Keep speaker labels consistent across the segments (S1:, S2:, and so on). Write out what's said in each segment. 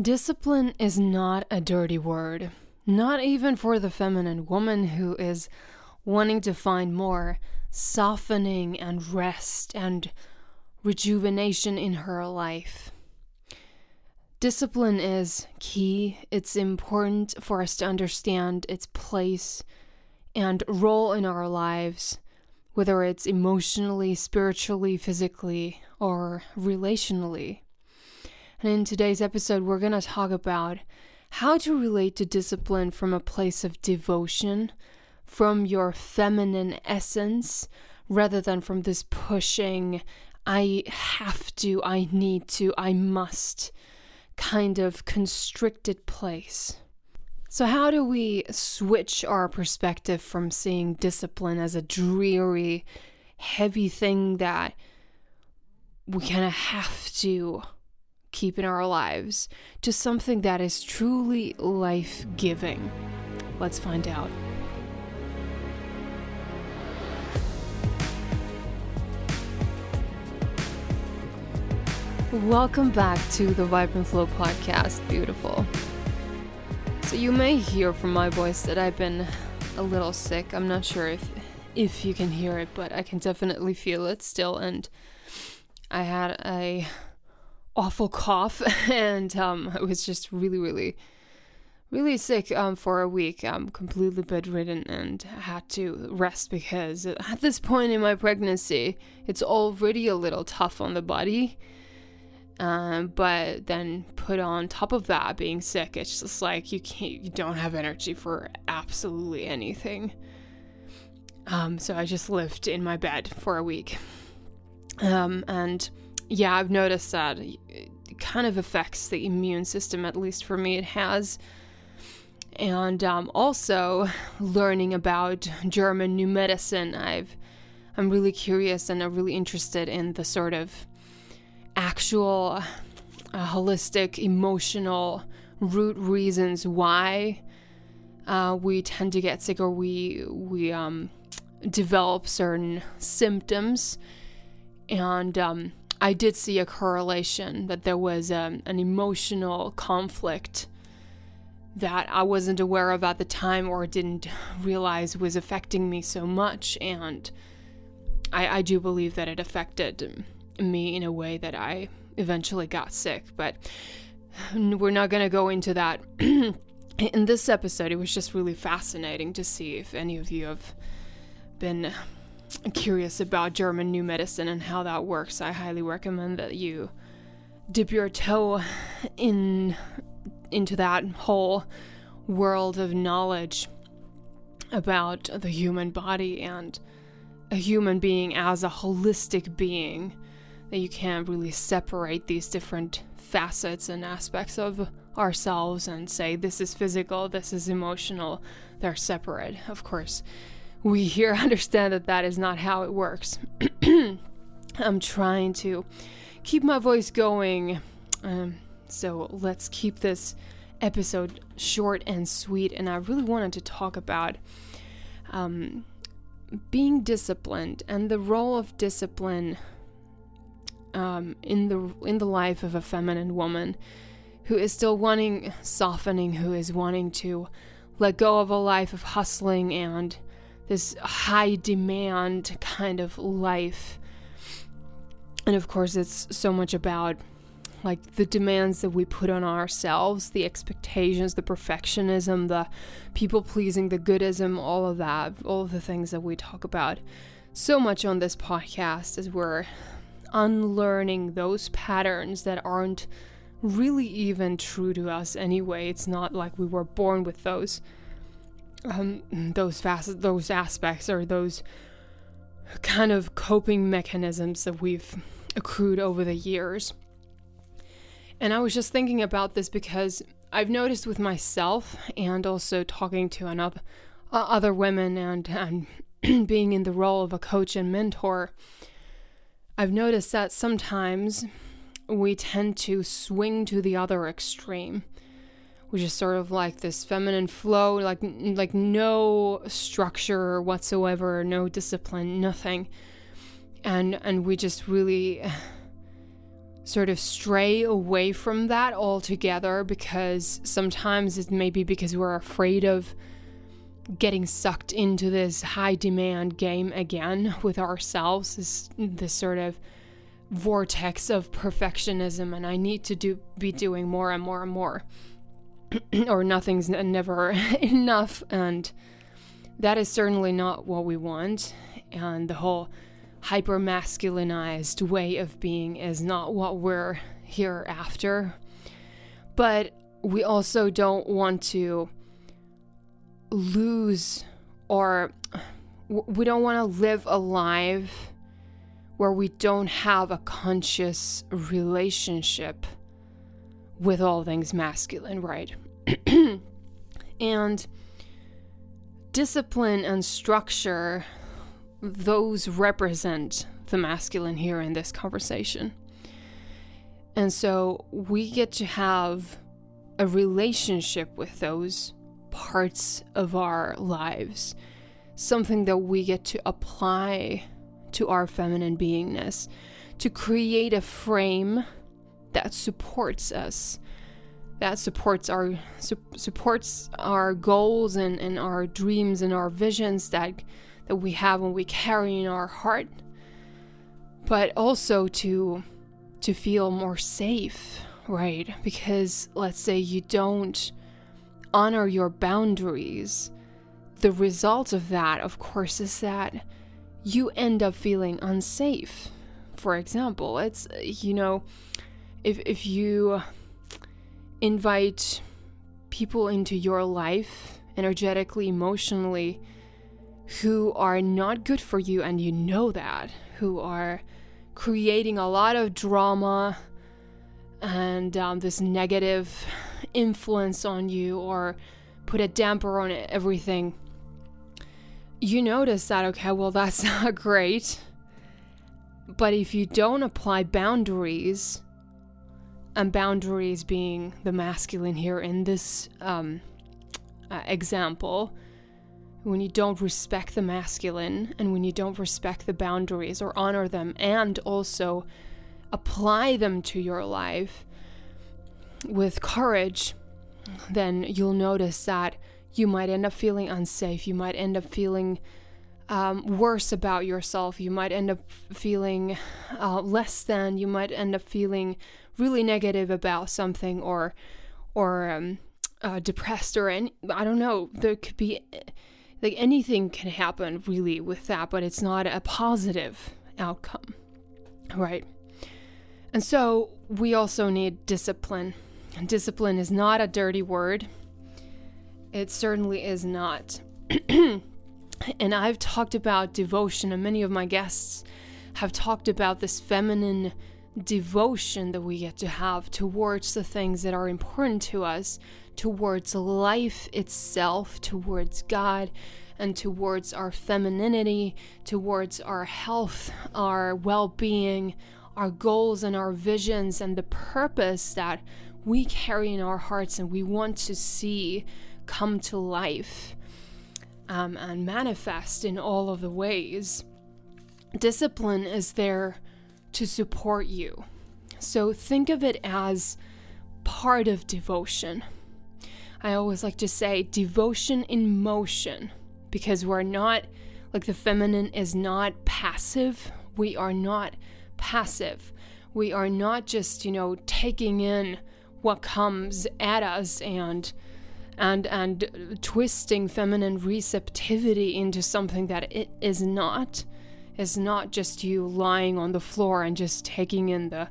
S1: Discipline is not a dirty word, not even for the feminine woman who is wanting to find more softening and rest and rejuvenation in her life. Discipline is key. It's important for us to understand its place and role in our lives, whether it's emotionally, spiritually, physically, or relationally. And in today's episode, we're going to talk about how to relate to discipline from a place of devotion, from your feminine essence, rather than from this pushing, I have to, I need to, I must kind of constricted place. So, how do we switch our perspective from seeing discipline as a dreary, heavy thing that we kind of have to keep in our lives to something that is truly life giving? Let's find out. Welcome back to the Vibrant Flow podcast, beautiful. So you may hear from my voice that I've been a little sick. I'm not sure if if you can hear it, but I can definitely feel it still and I had a awful cough, and um, I was just really, really, really sick um, for a week. I'm completely bedridden and had to rest because at this point in my pregnancy, it's already a little tough on the body. Um, but then put on top of that being sick, it's just like you can't, you don't have energy for absolutely anything. Um, so I just lived in my bed for a week. Um, and yeah, I've noticed that kind of affects the immune system, at least for me, it has. And um, also learning about German new medicine, I've I'm really curious and I'm really interested in the sort of actual uh, holistic emotional root reasons why uh, we tend to get sick or we we um, develop certain symptoms and um, I did see a correlation that there was um, an emotional conflict that I wasn't aware of at the time or didn't realize was affecting me so much. And I, I do believe that it affected me in a way that I eventually got sick. But we're not going to go into that. in this episode, it was just really fascinating to see if any of you have been curious about German new medicine and how that works, I highly recommend that you dip your toe in into that whole world of knowledge about the human body and a human being as a holistic being that you can't really separate these different facets and aspects of ourselves and say this is physical, this is emotional. They're separate, of course we here understand that that is not how it works. I'm trying to keep my voice going. Um, so let's keep this episode short and sweet. And I really wanted to talk about um, being disciplined and the role of discipline um, in the in the life of a feminine woman who is still wanting softening, who is wanting to let go of a life of hustling and this high demand kind of life. And of course, it's so much about like the demands that we put on ourselves, the expectations, the perfectionism, the people pleasing, the goodism, all of that, all of the things that we talk about so much on this podcast as we're unlearning those patterns that aren't really even true to us anyway. It's not like we were born with those um, those fast those aspects or those kind of coping mechanisms that we've accrued over the years. And I was just thinking about this because I've noticed with myself and also talking to another uh, other women and and being in the role of a coach and mentor, I've noticed that sometimes we tend to swing to the other extreme which is sort of like this feminine flow, like like no structure whatsoever, no discipline, nothing, and and we just really sort of stray away from that altogether because sometimes it may be because we're afraid of getting sucked into this high demand game again with ourselves this this sort of vortex of perfectionism and I need to do be doing more and more and more or nothing's never enough and that is certainly not what we want and the whole hyper masculinized way of being is not what we're here after. But we also don't want to lose or we don't want to live a life where we don't have a conscious relationship with all things masculine, right? and discipline and structure, those represent the masculine here in this conversation. And so we get to have a relationship with those parts of our lives, something that we get to apply to our feminine beingness, to create a frame that supports us, that supports our su- supports our goals and, and our dreams and our visions that that we have when we carry in our heart, but also to to feel more safe, right? Because let's say you don't honor your boundaries, the result of that, of course, is that you end up feeling unsafe. For example, it's, you know, if, if you invite people into your life energetically, emotionally, who are not good for you, and you know that, who are creating a lot of drama and um, this negative influence on you or put a damper on it, everything, you notice that, okay, well, that's not great. But if you don't apply boundaries, and boundaries being the masculine here in this um, uh, example, when you don't respect the masculine and when you don't respect the boundaries or honor them and also apply them to your life, with courage, then you'll notice that you might end up feeling unsafe. You might end up feeling um, worse about yourself. You might end up feeling uh, less than. You might end up feeling really negative about something or or um, uh, depressed or any. I don't know. There could be like anything can happen really with that, but it's not a positive outcome, right? And so we also need discipline Discipline is not a dirty word. It certainly is not. and I've talked about devotion, and many of my guests have talked about this feminine devotion that we get to have towards the things that are important to us, towards life itself, towards God, and towards our femininity, towards our health, our well being, our goals, and our visions, and the purpose that we carry in our hearts and we want to see come to life um, and manifest in all of the ways, discipline is there to support you. So think of it as part of devotion. I always like to say devotion in motion because we're not, like the feminine is not passive. We are not passive. We are not just, you know, taking in what comes at us and and and twisting feminine receptivity into something that it is not is not just you lying on the floor and just taking in the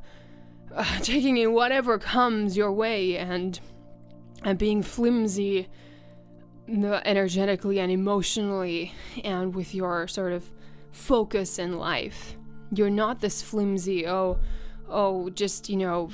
S1: uh, taking in whatever comes your way and and being flimsy energetically and emotionally and with your sort of focus in life you're not this flimsy oh oh just you know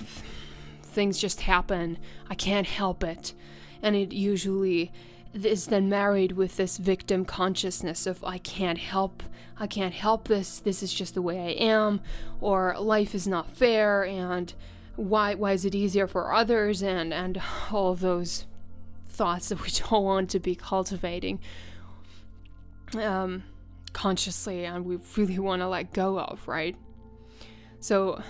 S1: things just happen. I can't help it. And it usually is then married with this victim consciousness of I can't help I can't help this. This is just the way I am or life is not fair and why why is it easier for others? And and all those thoughts that we don't want to be cultivating um consciously and we really want to let go of right? So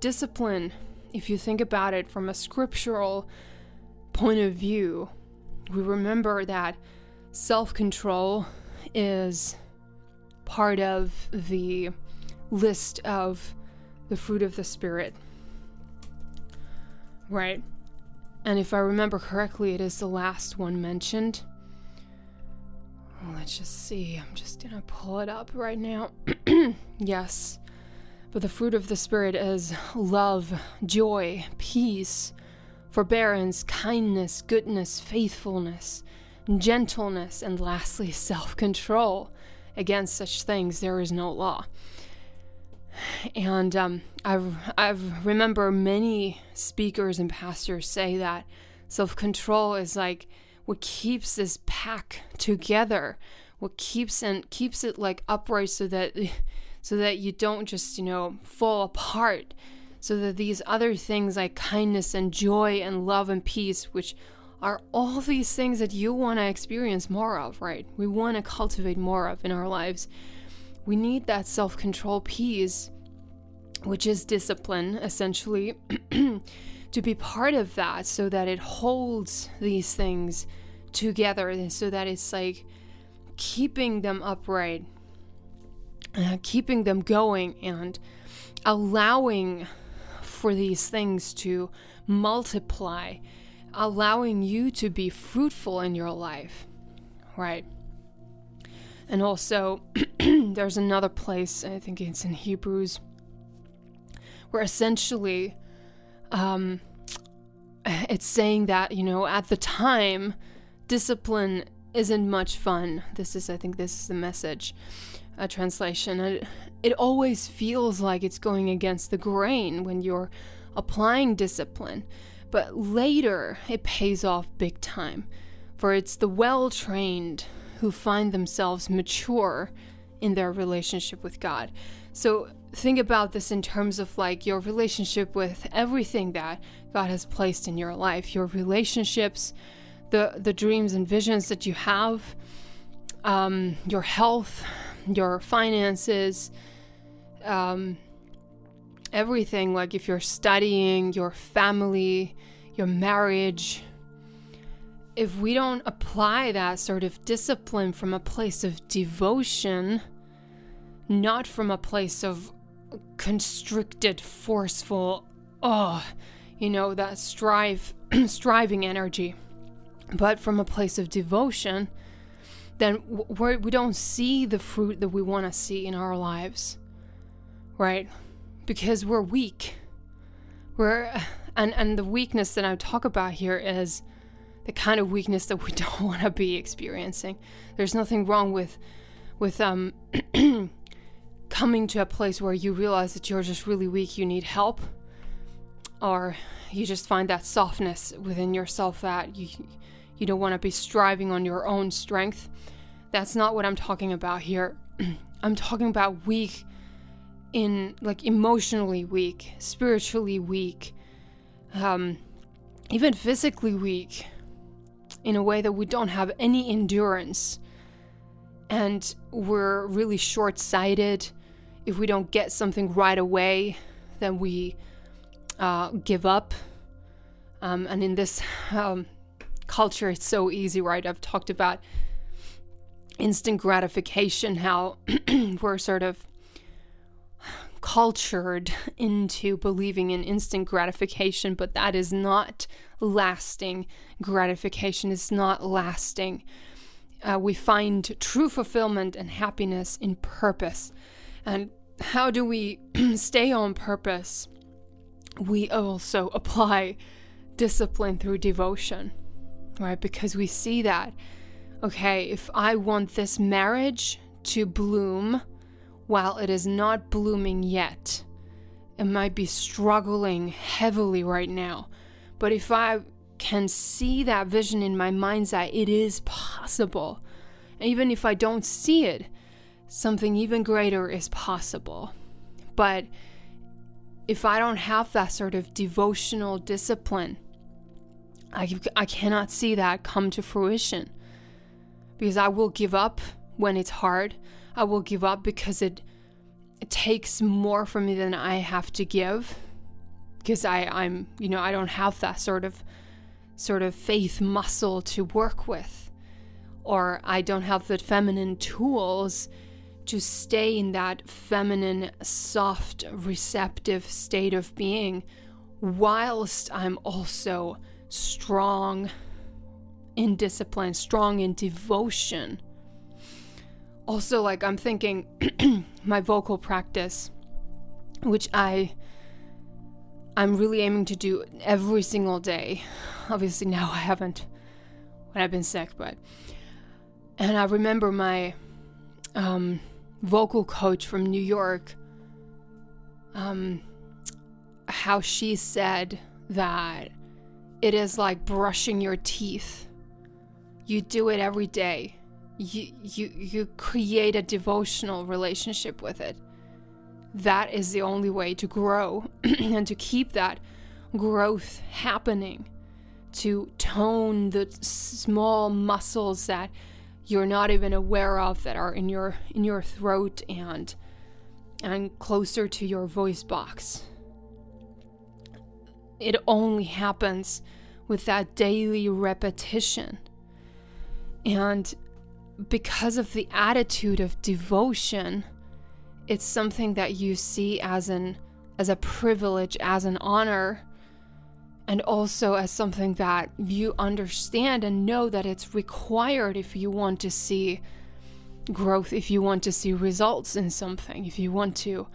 S1: discipline, if you think about it from a scriptural point of view, we remember that self control is part of the list of the fruit of the Spirit. Right? And if I remember correctly, it is the last one mentioned. Let's just see. I'm just gonna pull it up right now. yes. But the fruit of the Spirit is love, joy, peace, forbearance, kindness, goodness, faithfulness, gentleness, and lastly, self control. Against such things, there is no law. And um, I've, I've remember many speakers and pastors say that self control is like what keeps this pack together, what keeps and keeps it like upright so that so that you don't just you know fall apart, so that these other things like kindness and joy and love and peace, which are all these things that you want to experience more of, right? We want to cultivate more of in our lives. We need that self control piece, which is discipline, essentially, to be part of that so that it holds these things together, so that it's like keeping them upright, uh, keeping them going, and allowing for these things to multiply, allowing you to be fruitful in your life, right? And also, there's another place, I think it's in Hebrews, where essentially um, it's saying that, you know, at the time, discipline isn't much fun. This is, I think, this is the message uh, translation. It, it always feels like it's going against the grain when you're applying discipline, but later it pays off big time. For it's the well trained who find themselves mature in their relationship with God. So think about this in terms of like your relationship with everything that God has placed in your life, your relationships, the the dreams and visions that you have, um, your health, your finances, um, everything. Like if you're studying, your family, your marriage, if we don't apply that sort of discipline from a place of devotion, not from a place of constricted, forceful, oh, you know, that strive, striving energy, but from a place of devotion, then we're, we don't see the fruit that we want to see in our lives, right? Because we're weak. We're, and, and the weakness that I talk about here is the kind of weakness that we don't want to be experiencing. There's nothing wrong with with um coming to a place where you realize that you're just really weak, you need help, or you just find that softness within yourself that you you don't want to be striving on your own strength. That's not what I'm talking about here. I'm talking about weak in like emotionally weak, spiritually weak, um, even physically weak in a way that we don't have any endurance and we're really short sighted. If we don't get something right away, then we uh, give up. Um, and in this um, culture, it's so easy, right? I've talked about instant gratification, how we're sort of cultured into believing in instant gratification, but that is not lasting gratification, it's not lasting. Uh, we find true fulfillment and happiness in purpose. And how do we stay on purpose? We also apply discipline through devotion, right? Because we see that, okay, if I want this marriage to bloom, while it is not blooming yet, it might be struggling heavily right now. But if I can see that vision in my mind's eye, it is possible. And even if I don't see it, something even greater is possible. But if I don't have that sort of devotional discipline, I, I cannot see that come to fruition because I will give up when it's hard. I will give up because it, it takes more from me than I have to give. because I I'm you know I don't have that sort of sort of faith muscle to work with or I don't have the feminine tools to stay in that feminine soft receptive state of being whilst I'm also strong in discipline, strong in devotion. Also, like, I'm thinking my vocal practice, which I. I'm really aiming to do every single day. Obviously, now I haven't when I've been sick, but. And I remember my um, vocal coach from New York, um, how she said that it is like brushing your teeth. You do it every day. You you you create a devotional relationship with it. That is the only way to grow and to keep that growth happening. To tone the small muscles that you're not even aware of that are in your in your throat and and closer to your voice box it only happens with that daily repetition. And because of the attitude of devotion, it's something that you see as an as a privilege, as an honor, and also as something that you understand and know that it's required if you want to see growth, if you want to see results in something, if you want to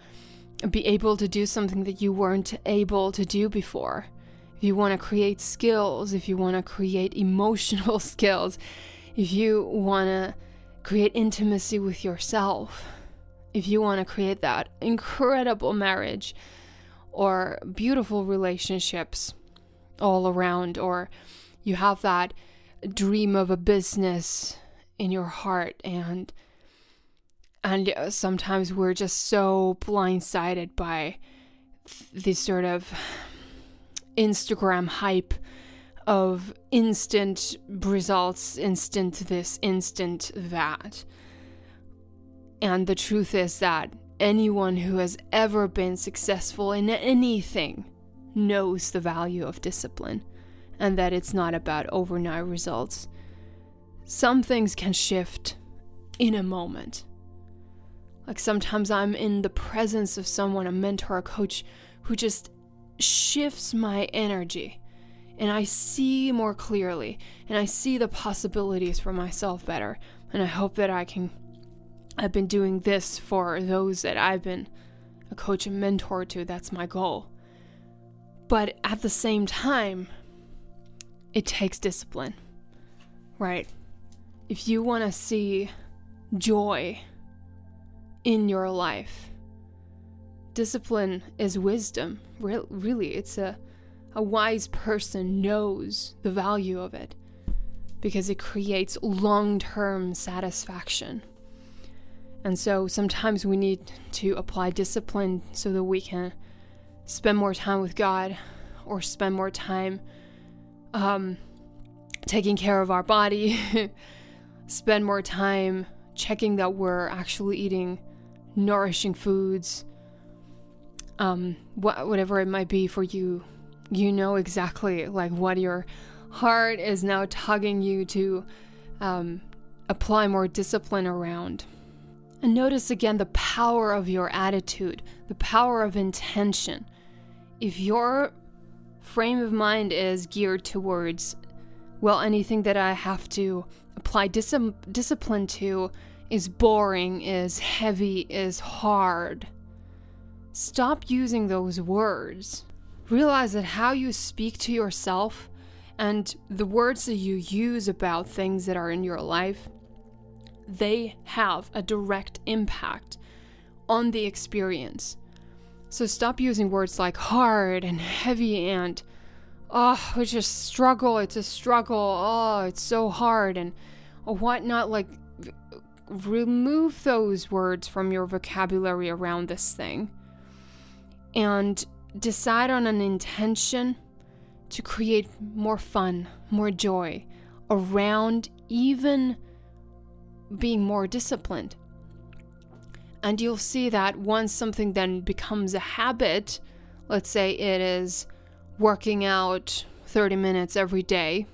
S1: be able to do something that you weren't able to do before. If you want to create skills, if you want to create emotional skills, if you want to create intimacy with yourself, if you want to create that incredible marriage or beautiful relationships all around, or you have that dream of a business in your heart and and uh, sometimes we're just so blindsided by this sort of Instagram hype of instant results, instant this, instant that. And the truth is that anyone who has ever been successful in anything knows the value of discipline and that it's not about overnight results. Some things can shift in a moment like sometimes I'm in the presence of someone, a mentor, a coach, who just shifts my energy and I see more clearly and I see the possibilities for myself better. And I hope that I can. I've been doing this for those that I've been a coach and mentor to. That's my goal. But at the same time, it takes discipline, right? If you want to see joy in your life. Discipline is wisdom. Re- really, it's a a wise person knows the value of it because it creates long-term satisfaction. And so sometimes we need to apply discipline so that we can spend more time with God or spend more time um, taking care of our body, spend more time checking that we're actually eating nourishing foods, um, wh- whatever it might be for you, you know exactly like what your heart is now tugging you to um, apply more discipline around. And notice again the power of your attitude, the power of intention. If your frame of mind is geared towards, well, anything that I have to apply dis- discipline to is boring, is heavy, is hard. Stop using those words. Realize that how you speak to yourself and the words that you use about things that are in your life, they have a direct impact on the experience. So stop using words like hard and heavy and oh, it's a struggle, it's a struggle, oh, it's so hard and whatnot. Like remove those words from your vocabulary around this thing and decide on an intention to create more fun, more joy around even being more disciplined. And you'll see that once something then becomes a habit, Let's say it is working out 30 minutes every day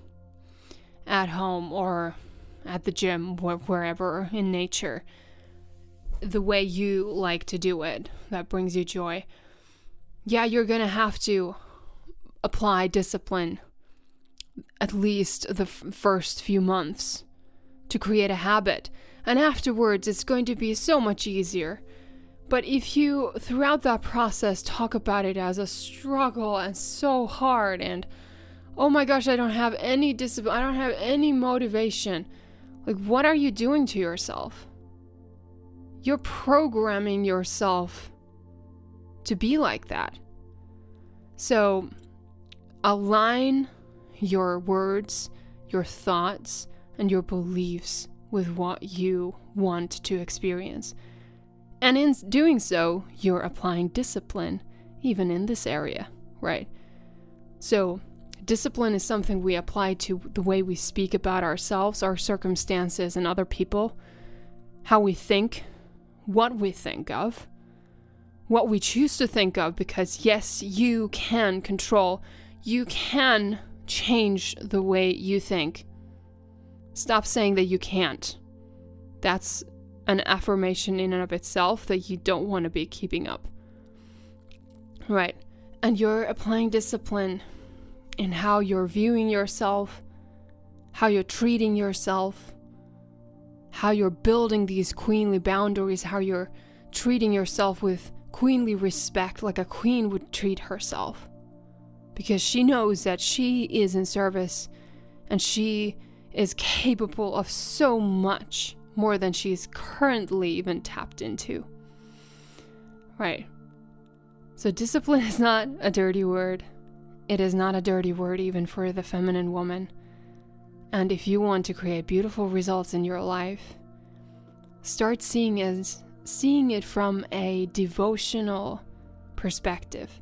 S1: at home or at the gym, wherever in nature, the way you like to do it that brings you joy. Yeah, you're going to have to apply discipline at least the f- first few months to create a habit. And afterwards, it's going to be so much easier. But if you, throughout that process, talk about it as a struggle and so hard, and oh my gosh, I don't have any discipline, I don't have any motivation, like, what are you doing to yourself? You're programming yourself to be like that. So, align your words, your thoughts, and your beliefs with what you want to experience. And in doing so, you're applying discipline, even in this area, right? So, discipline is something we apply to the way we speak about ourselves, our circumstances, and other people, how we think, what we think of, what we choose to think of, because yes, you can control, you can change the way you think. Stop saying that you can't. That's an affirmation in and of itself that you don't want to be keeping up. Right. And you're applying discipline in how you're viewing yourself, how you're treating yourself, how you're building these queenly boundaries, how you're treating yourself with queenly respect like a queen would treat herself because she knows that she is in service and she is capable of so much more than she's currently even tapped into. Right. So, discipline is not a dirty word. It is not a dirty word even for the feminine woman. And if you want to create beautiful results in your life, start seeing as seeing it from a devotional perspective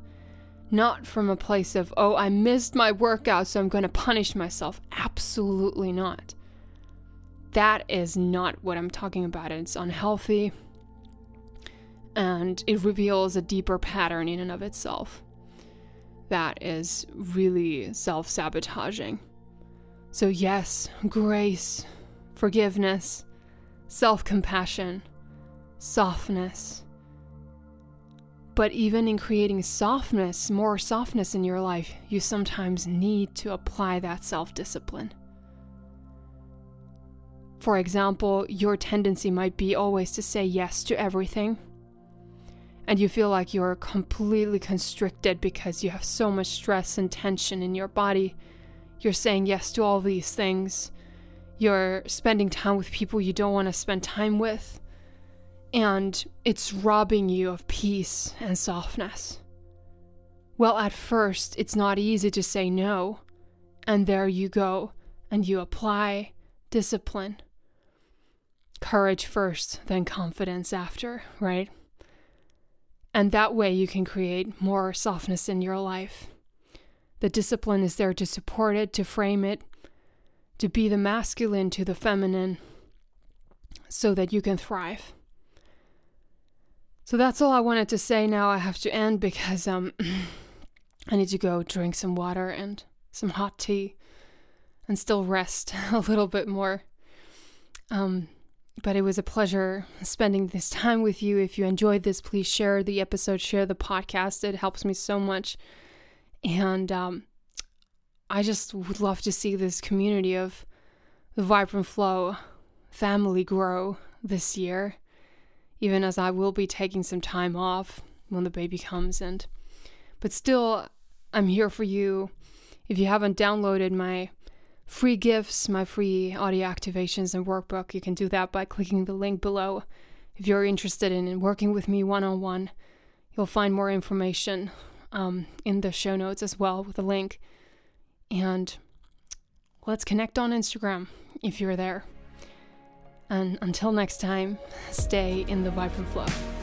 S1: not from a place of, oh, I missed my workout, so I'm going to punish myself. Absolutely not. That is not what I'm talking about. It's unhealthy and it reveals a deeper pattern in and of itself that is really self sabotaging. So, yes, grace, forgiveness, self compassion, softness but even in creating softness, more softness in your life, you sometimes need to apply that self discipline. For example, your tendency might be always to say yes to everything, and you feel like you're completely constricted because you have so much stress and tension in your body. You're saying yes to all these things. You're spending time with people you don't want to spend time with and it's robbing you of peace and softness. Well, at first, it's not easy to say no, and there you go, and you apply discipline. Courage first, then confidence after, right? And that way you can create more softness in your life. The discipline is there to support it, to frame it, to be the masculine to the feminine, so that you can thrive. So that's all I wanted to say. Now I have to end because um I need to go drink some water and some hot tea and still rest a little bit more. Um but it was a pleasure spending this time with you. If you enjoyed this, please share the episode, share the podcast. It helps me so much. And um, I just would love to see this community of the Vibrant Flow family grow this year even as I will be taking some time off when the baby comes and but still I'm here for you. If you haven't downloaded my free gifts, my free audio activations and workbook, you can do that by clicking the link below. If you're interested in working with me one on one, you'll find more information um, in the show notes as well with a link. And let's connect on Instagram if you're there. And until next time, stay in the vibrant flow.